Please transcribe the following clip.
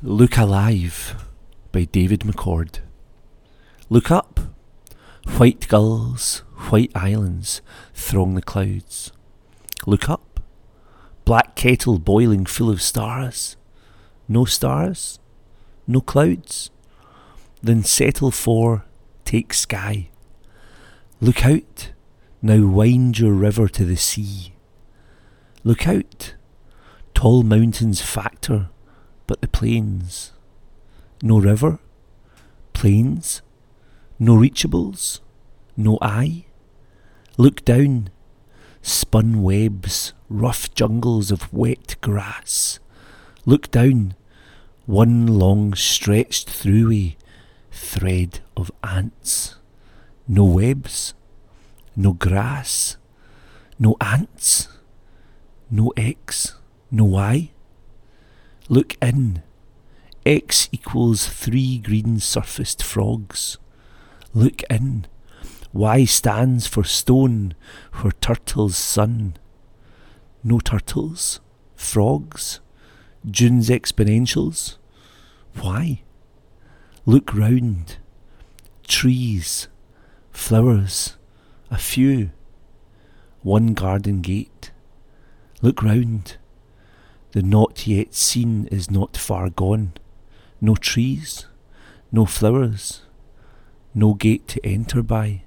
Look Alive by David McCord. Look up. White gulls, white islands throng the clouds. Look up. Black kettle boiling full of stars. No stars? No clouds? Then settle for take sky. Look out. Now wind your river to the sea. Look out. Tall mountains factor but the plains. No river, plains, no reachables, no eye. Look down, spun webs, rough jungles of wet grass. Look down, one long stretched throughway thread of ants. No webs, no grass, no ants, no X, no Y. Look in. X equals three green surfaced frogs. Look in. Y stands for stone where turtles sun. No turtles? Frogs? June's exponentials? Why? Look round. Trees. Flowers. A few. One garden gate. Look round. The not yet seen is not far gone. No trees, no flowers, no gate to enter by.